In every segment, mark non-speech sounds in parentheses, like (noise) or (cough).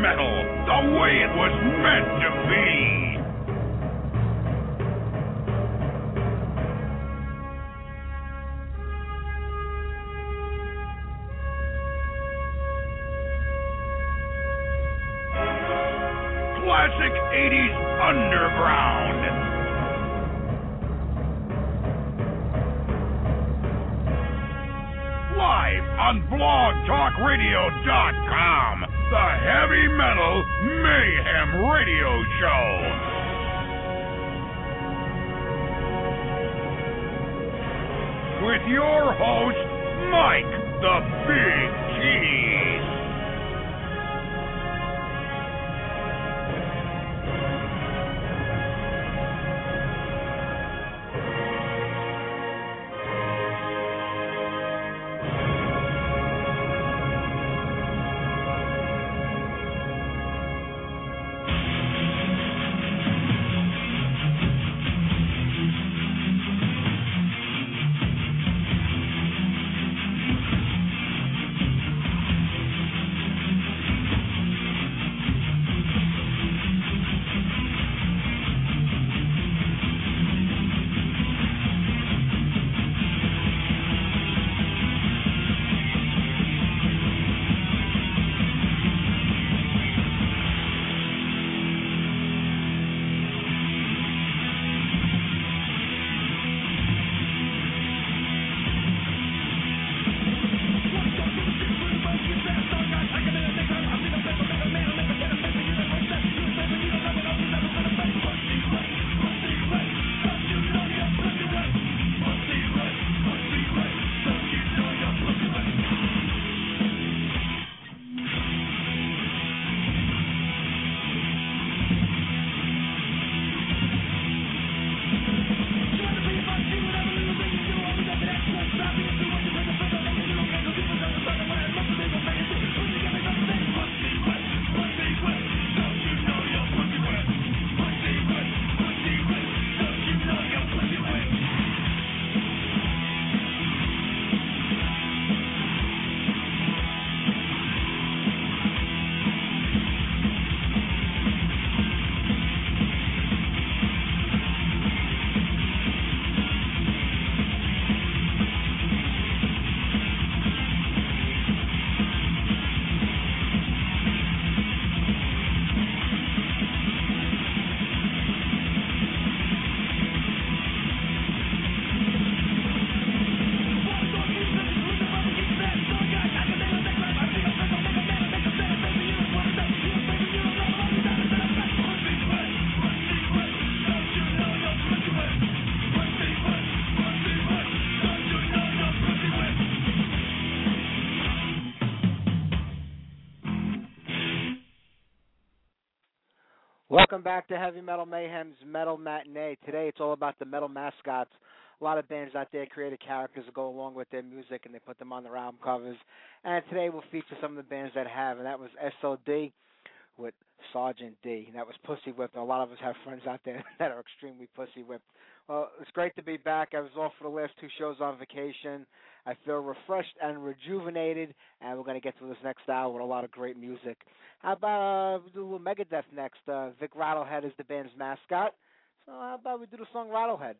Metal, the way it was meant to be. Classic 80s underground. Live on blogtalkradio.com, the Heavy Metal Mayhem Radio Show. With your host, Mike the Big Cheese. Welcome back to Heavy Metal Mayhem's Metal Matinee. Today it's all about the metal mascots. A lot of bands out there created characters that go along with their music and they put them on their album covers. And today we'll feature some of the bands that have, and that was SOD with Sergeant D. And that was Pussy Whipped. A lot of us have friends out there (laughs) that are extremely pussy whipped. Well, it's great to be back. I was off for the last two shows on vacation. I feel refreshed and rejuvenated, and we're going to get through this next hour with a lot of great music. How about uh, we do a little Megadeth next? Uh, Vic Rattlehead is the band's mascot. So how about we do the song Rattlehead?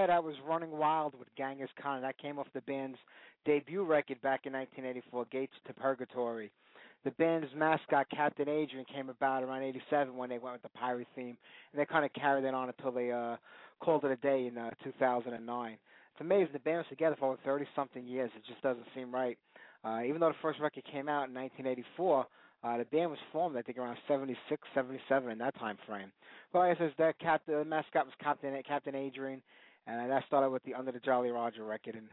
Okay, that was Running Wild with Genghis Khan. That came off the band's debut record back in 1984, Gates to Purgatory. The band's mascot, Captain Adrian, came about around 87 when they went with the pirate theme, and they kind of carried it on until they uh, called it a day in uh, 2009. It's amazing the band was together for over 30 something years. It just doesn't seem right. Uh, even though the first record came out in 1984, uh, the band was formed, I think, around 76, 77 in that time frame. Well, like I said, that cap- the mascot was Captain Captain Adrian, and that started with the Under the Jolly Roger record in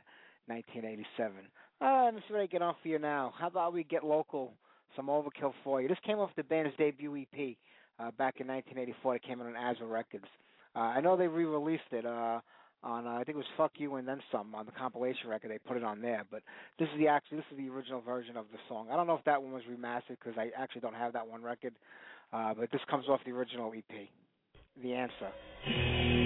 1987. Uh, let me see what I get on for you now. How about we get local, some Overkill for you? This came off the band's debut EP uh, back in 1984. It came out on Azra Records. Uh, I know they re-released it. Uh, on uh, I think it was "Fuck You" and then some on the compilation record. They put it on there, but this is the actually this is the original version of the song. I don't know if that one was remastered because I actually don't have that one record, uh, but this comes off the original EP. The answer.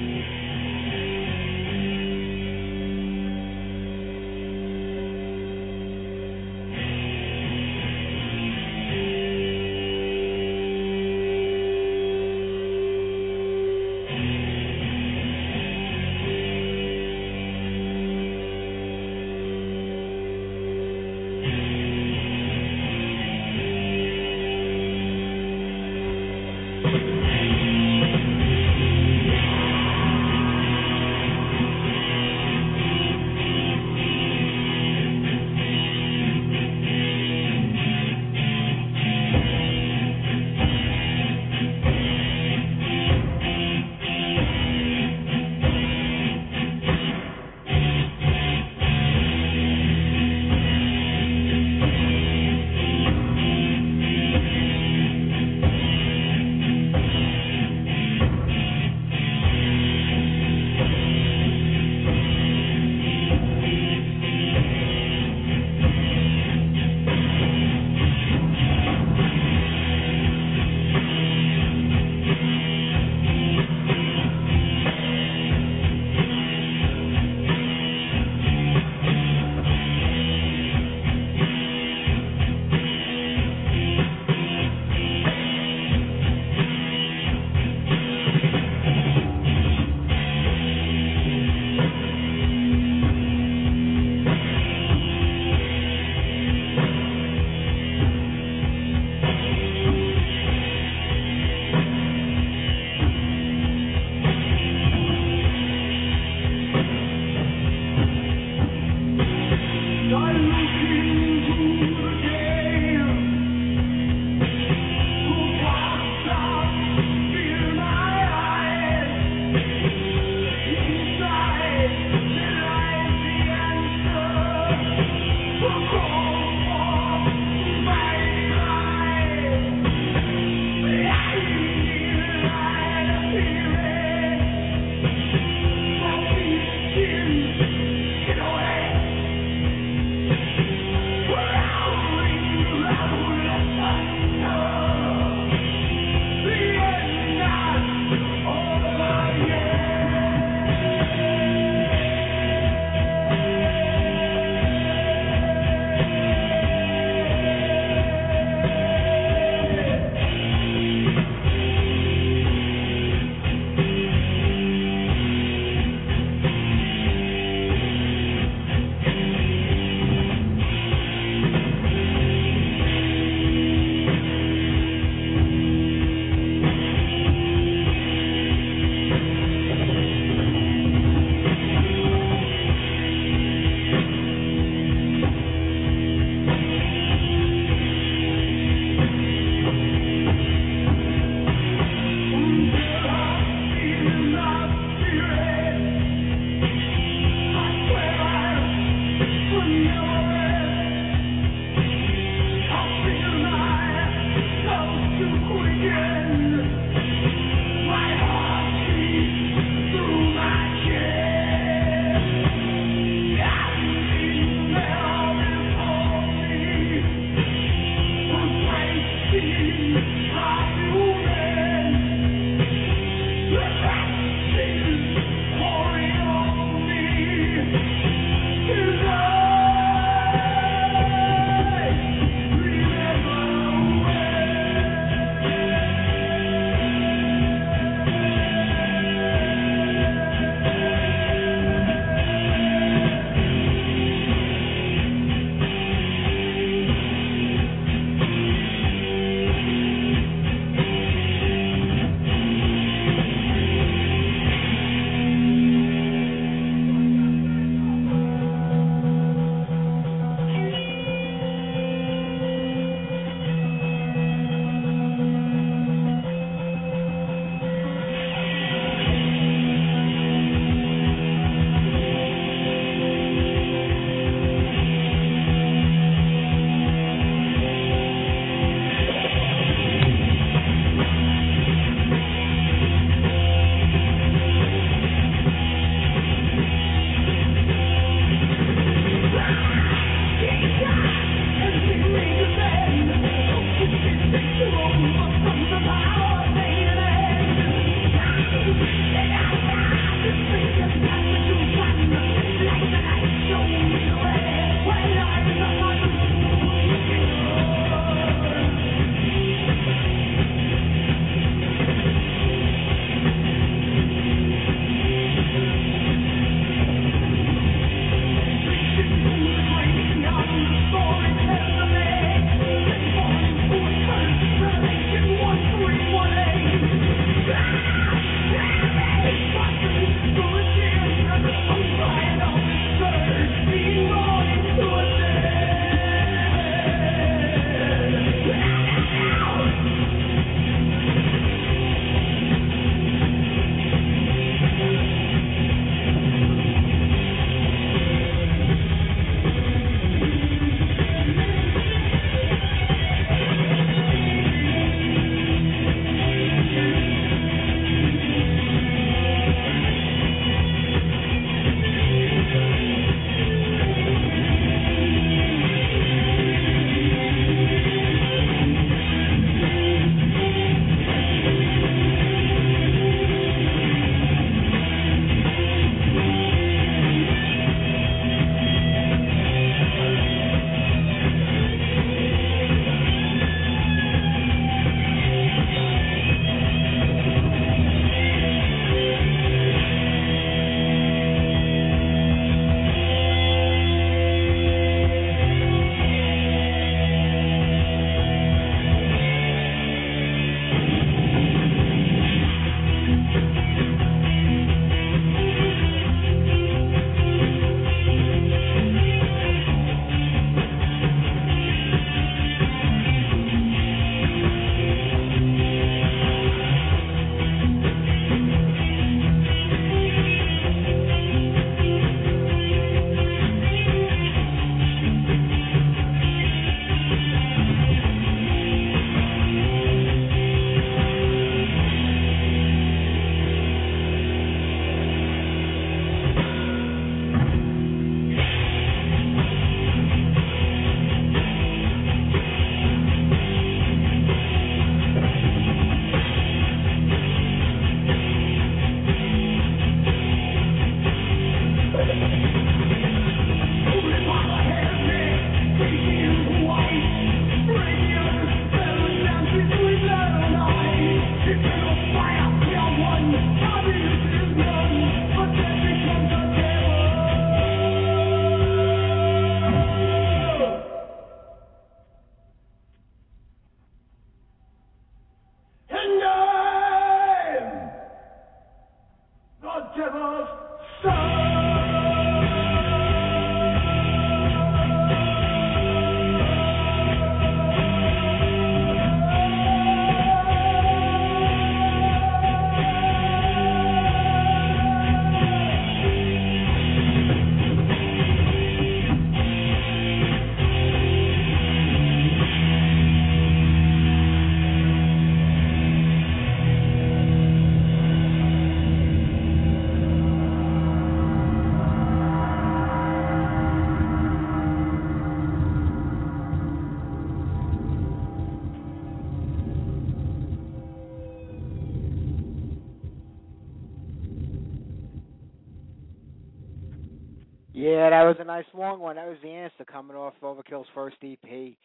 Was a nice long one. That was the answer coming off Overkill's first EP.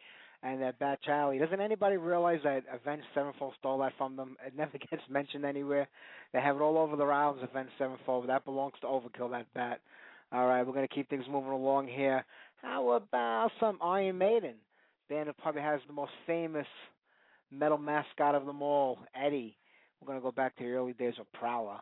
And that Bat Chaly. Doesn't anybody realize that Avenged Sevenfold stole that from them? It never (laughs) gets mentioned anywhere. They have it all over the albums, Avenged Sevenfold. That belongs to Overkill, that bat. All right, we're going to keep things moving along here. How about some Iron Maiden? Band that probably has the most famous metal mascot of them all, Eddie. We're going to go back to the early days of Prowler.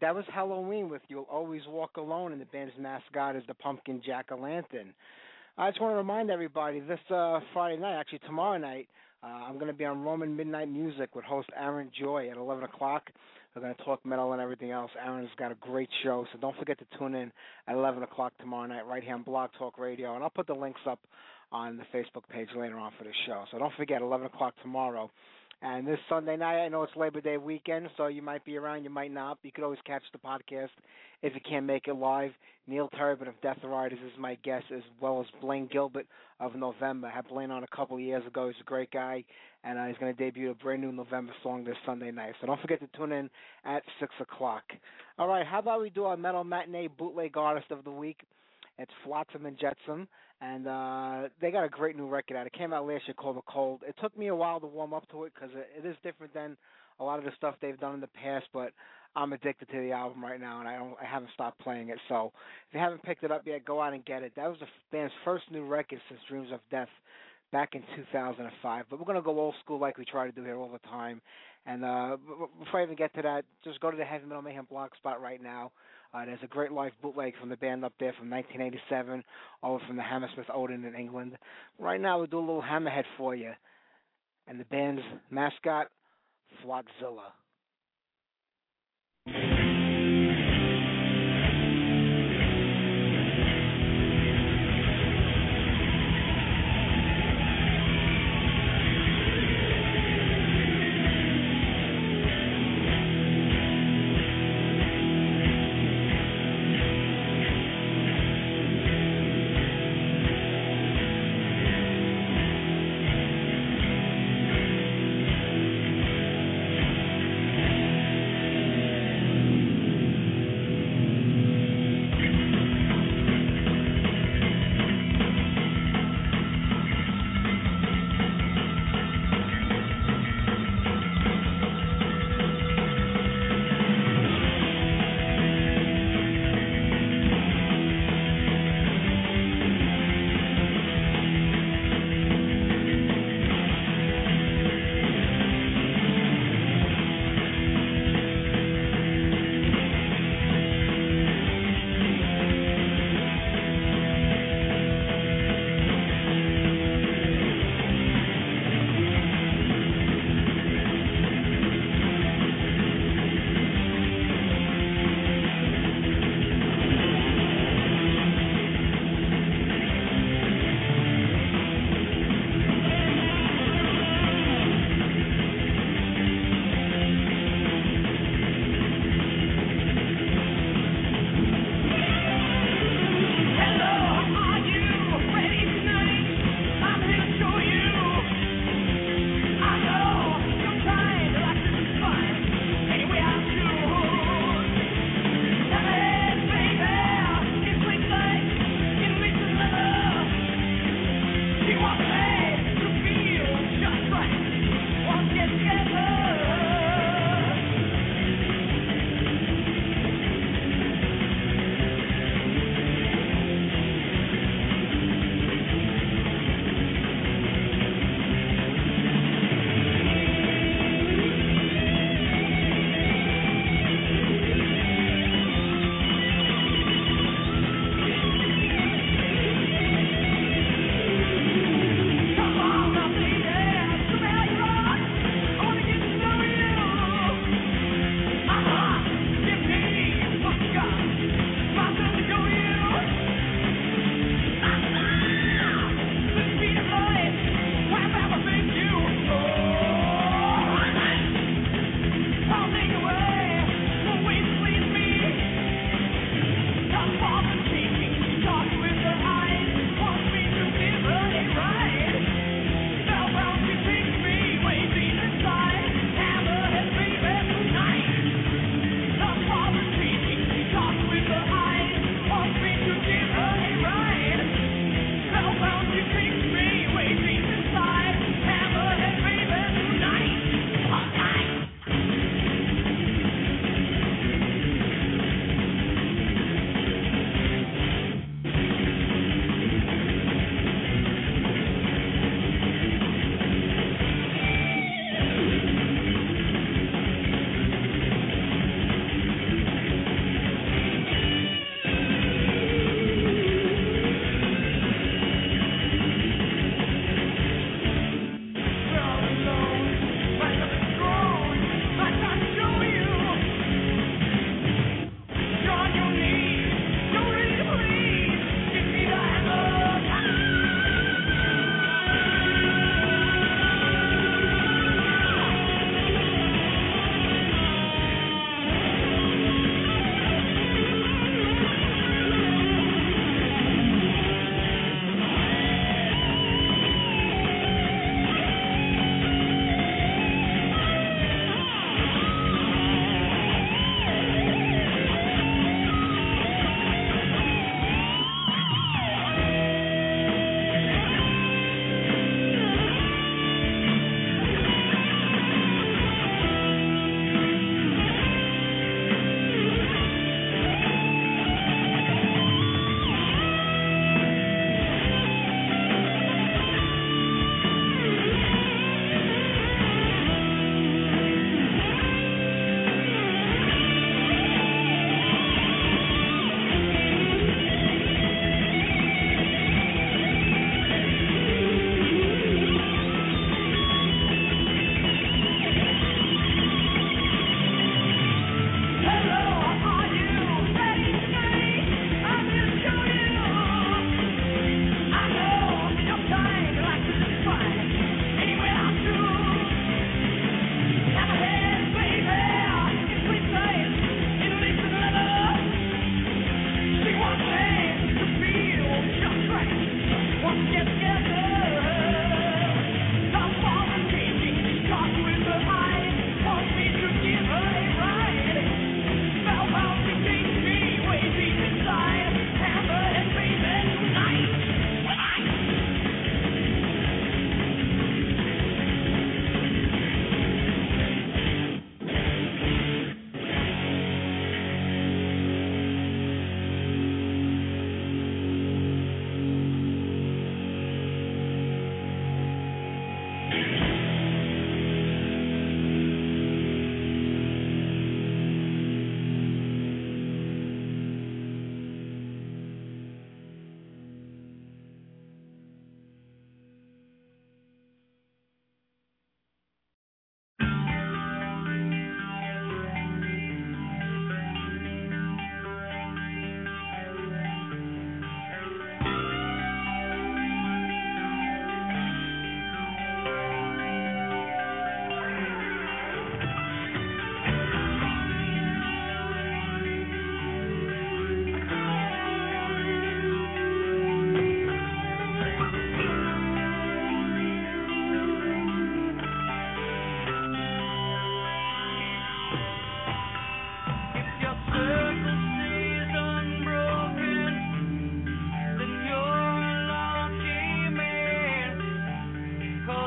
That was Halloween with You'll Always Walk Alone, and the band's mascot is the pumpkin jack o' lantern. I just want to remind everybody this uh, Friday night, actually tomorrow night, uh, I'm going to be on Roman Midnight Music with host Aaron Joy at 11 o'clock. We're going to talk metal and everything else. Aaron's got a great show, so don't forget to tune in at 11 o'clock tomorrow night right here on Blog Talk Radio. And I'll put the links up on the Facebook page later on for the show. So don't forget, 11 o'clock tomorrow. And this Sunday night, I know it's Labor Day weekend, so you might be around, you might not. You could always catch the podcast if you can't make it live. Neil Turbin of Death Riders is my guest, as well as Blaine Gilbert of November. I had Blaine on a couple of years ago. He's a great guy, and uh, he's going to debut a brand new November song this Sunday night. So don't forget to tune in at 6 o'clock. All right, how about we do our Metal Matinee Bootleg Artist of the Week? It's Flotsam and Jetsam, and uh, they got a great new record out. It came out last year called The Cold. It took me a while to warm up to it because it, it is different than a lot of the stuff they've done in the past. But I'm addicted to the album right now, and I don't, I haven't stopped playing it. So if you haven't picked it up yet, go out and get it. That was the band's first new record since Dreams of Death back in 2005. But we're going to go old school like we try to do here all the time. And uh, before I even get to that, just go to the Heavy Metal Mayhem blog spot right now. Uh, there's a great live bootleg from the band up there from 1987, over from the Hammersmith Odeon in England. Right now, we'll do a little Hammerhead for you. And the band's mascot, Flotzilla.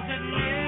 didn't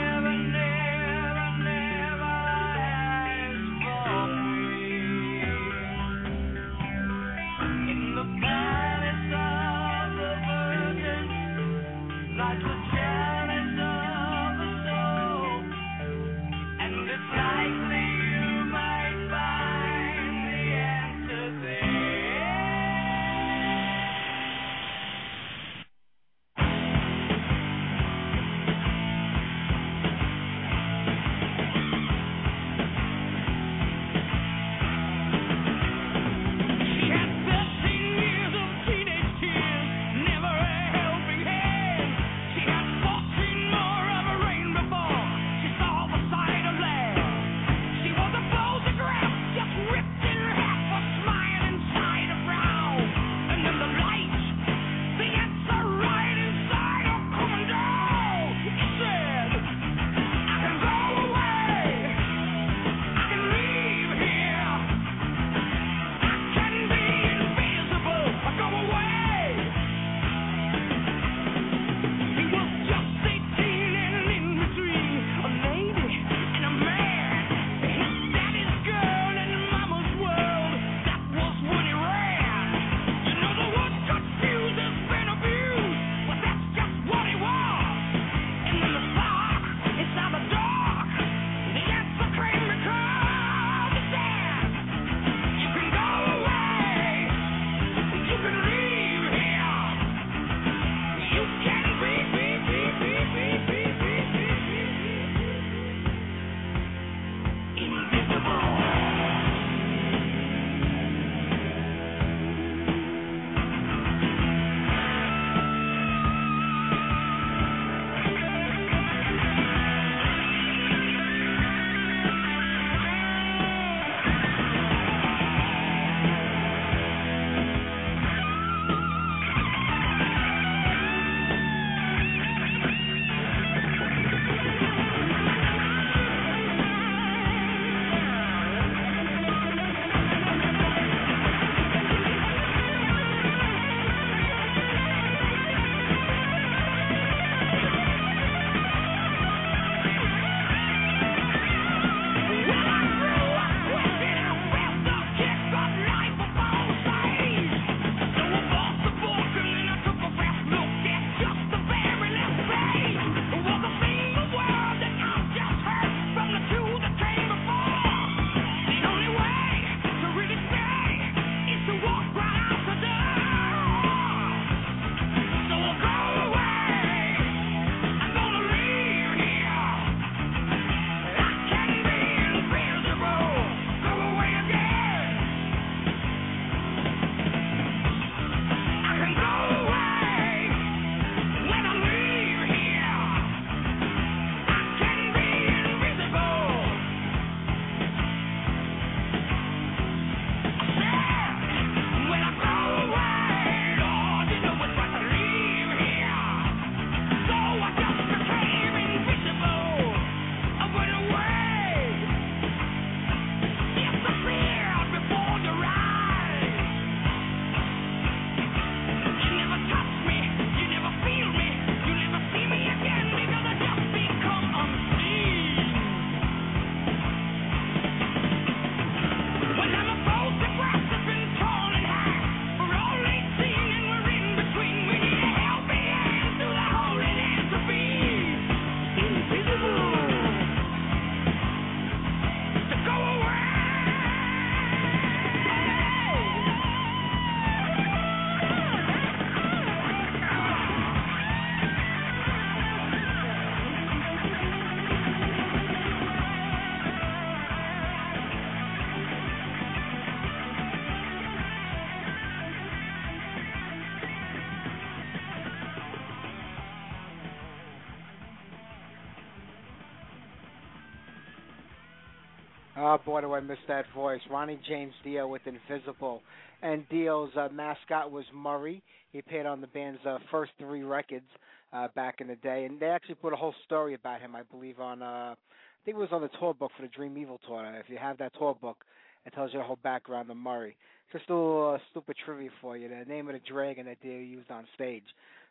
Oh boy, do I miss that voice. Ronnie James Dio with Invisible. And Dio's uh, mascot was Murray. He appeared on the band's uh, first three records uh, back in the day. And they actually put a whole story about him, I believe, on, uh, I think it was on the tour book for the Dream Evil tour. If you have that tour book, it tells you the whole background of Murray. Just a little uh, stupid trivia for you. The name of the dragon that Dio used on stage,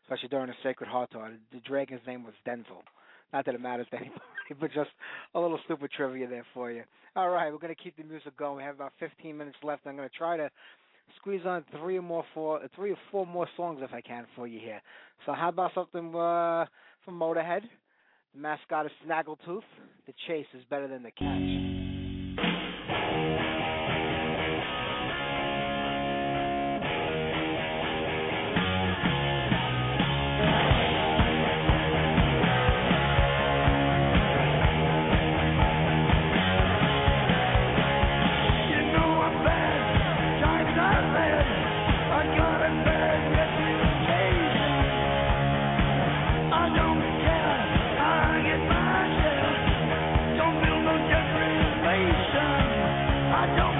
especially during the Sacred Heart tour, the dragon's name was Denzel. Not that it matters to anybody, (laughs) but just a little stupid trivia there for you. All right, we're going to keep the music going. We have about 15 minutes left. I'm going to try to squeeze on three or more, four, three or four more songs if I can for you here. So how about something uh, from Motorhead? The mascot is Snaggletooth. The chase is better than the catch. I don't.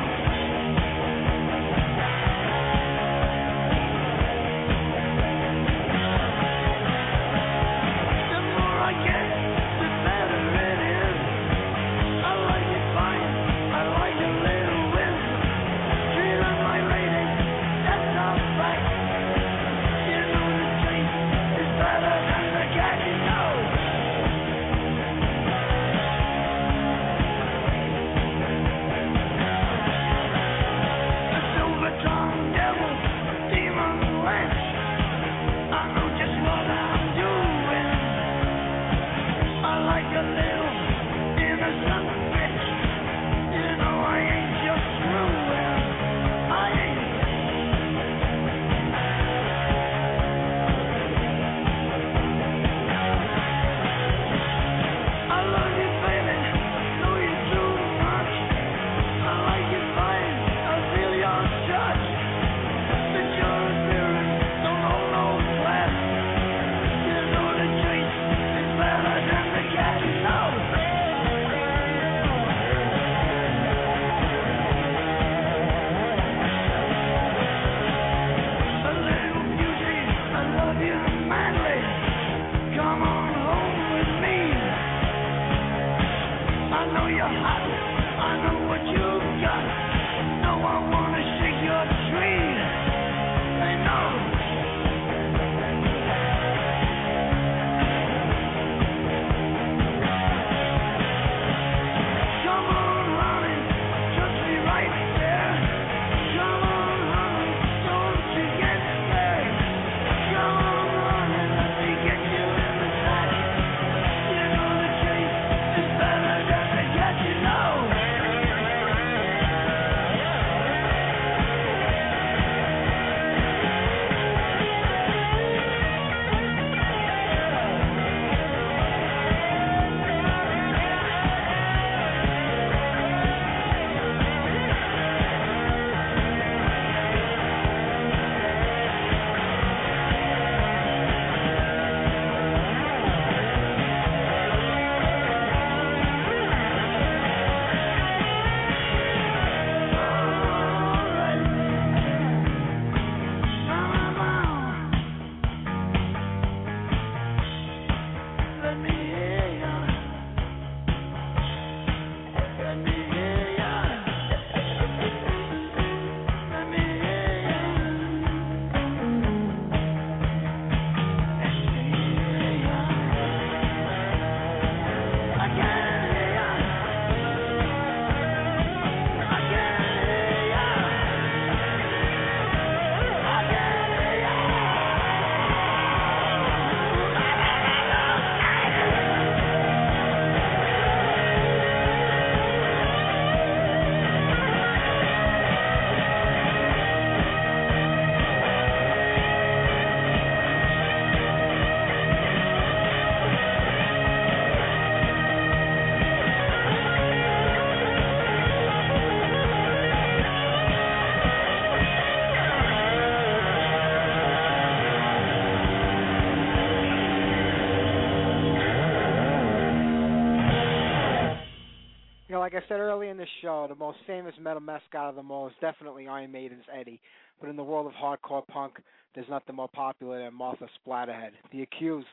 Like I said earlier in the show, the most famous metal mascot of them all is definitely Iron Maiden's Eddie. But in the world of hardcore punk, there's nothing more popular than Martha Splatterhead, the accused.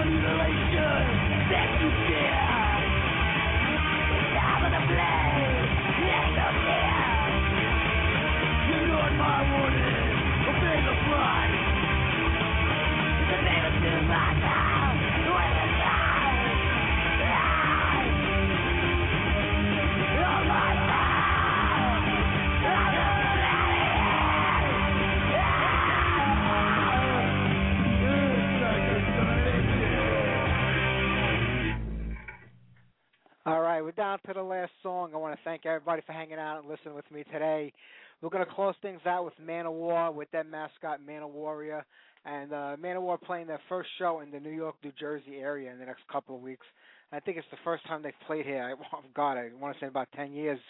All thank everybody for hanging out and listening with me today. We're going to close things out with Manowar, with that mascot, Man of Warrior. And uh, Manowar playing their first show in the New York, New Jersey area in the next couple of weeks. I think it's the first time they've played here. I, (laughs) oh God, I want to say about 10 years.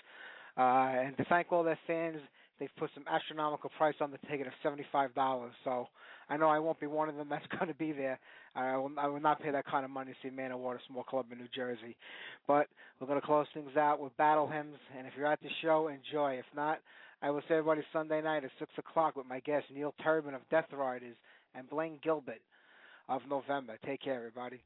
Uh, and to thank all their fans, they've put some astronomical price on the ticket of $75. So I know I won't be one of them that's (laughs) going to be there. I will, I will not pay that kind of money to see Manowar, a small club in New Jersey. But we're going to close things out with battle hymns. And if you're at the show, enjoy. If not, I will see everybody Sunday night at 6 o'clock with my guest, Neil Turbin of Death Riders and Blaine Gilbert of November. Take care, everybody.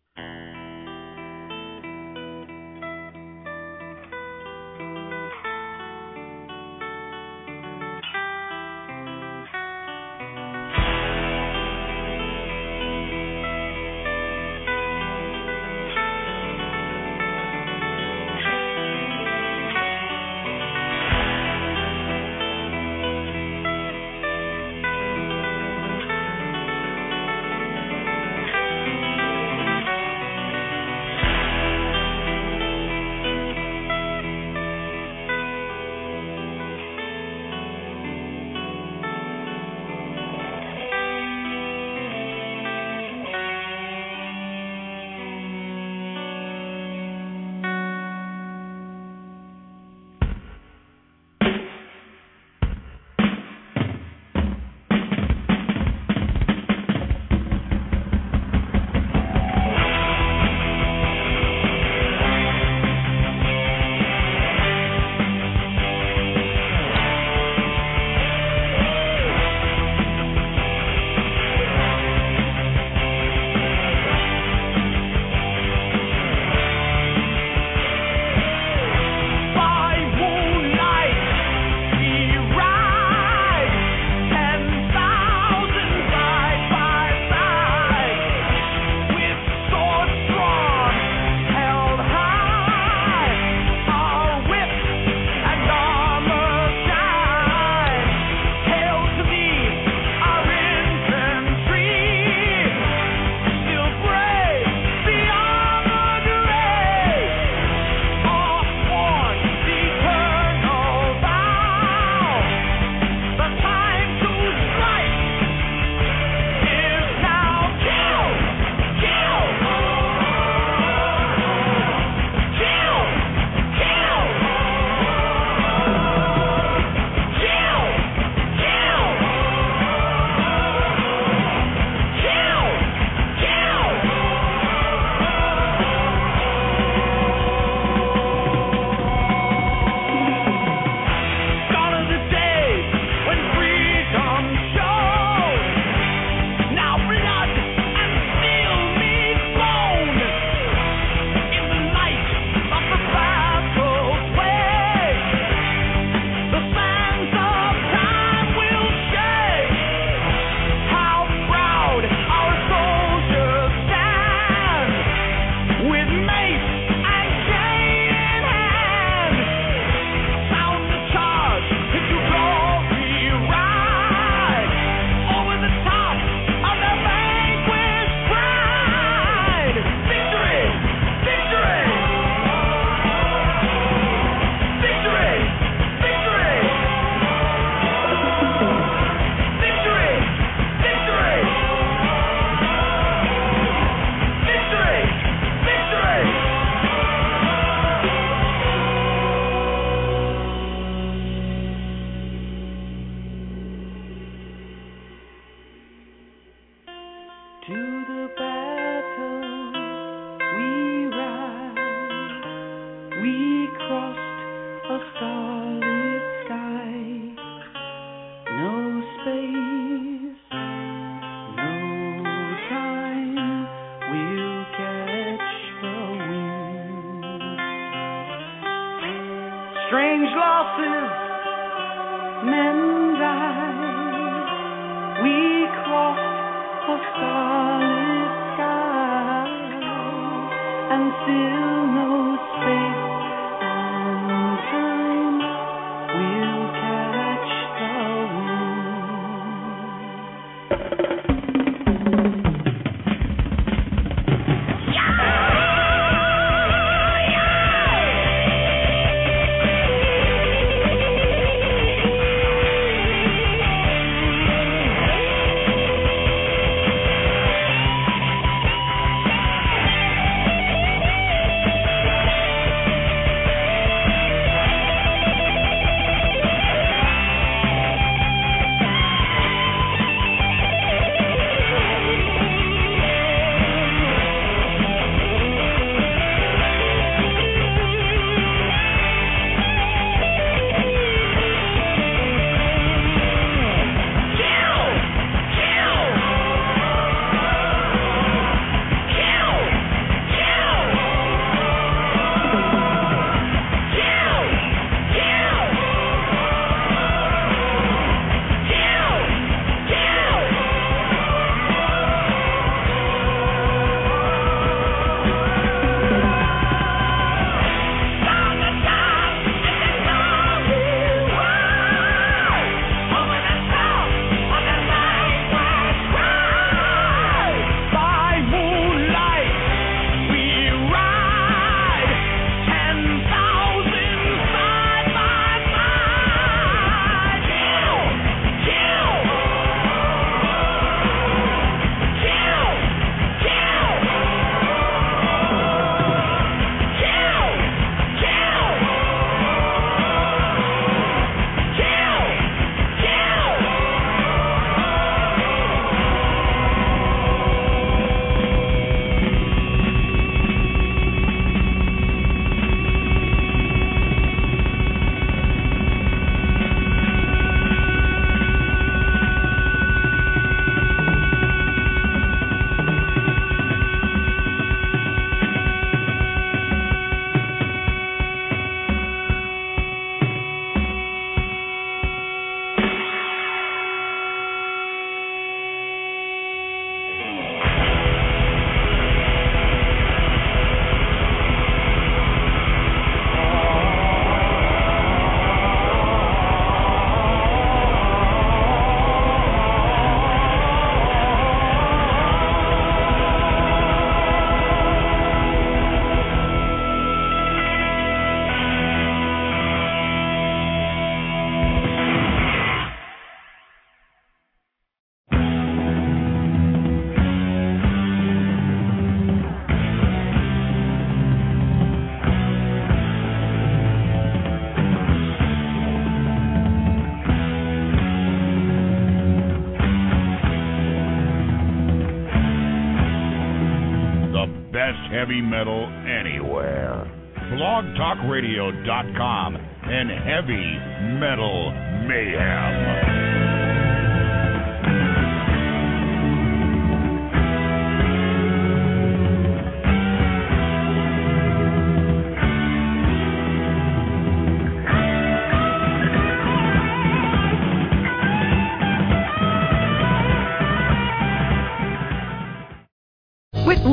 Heavy metal anywhere. BlogTalkRadio.com and Heavy Metal Mayhem.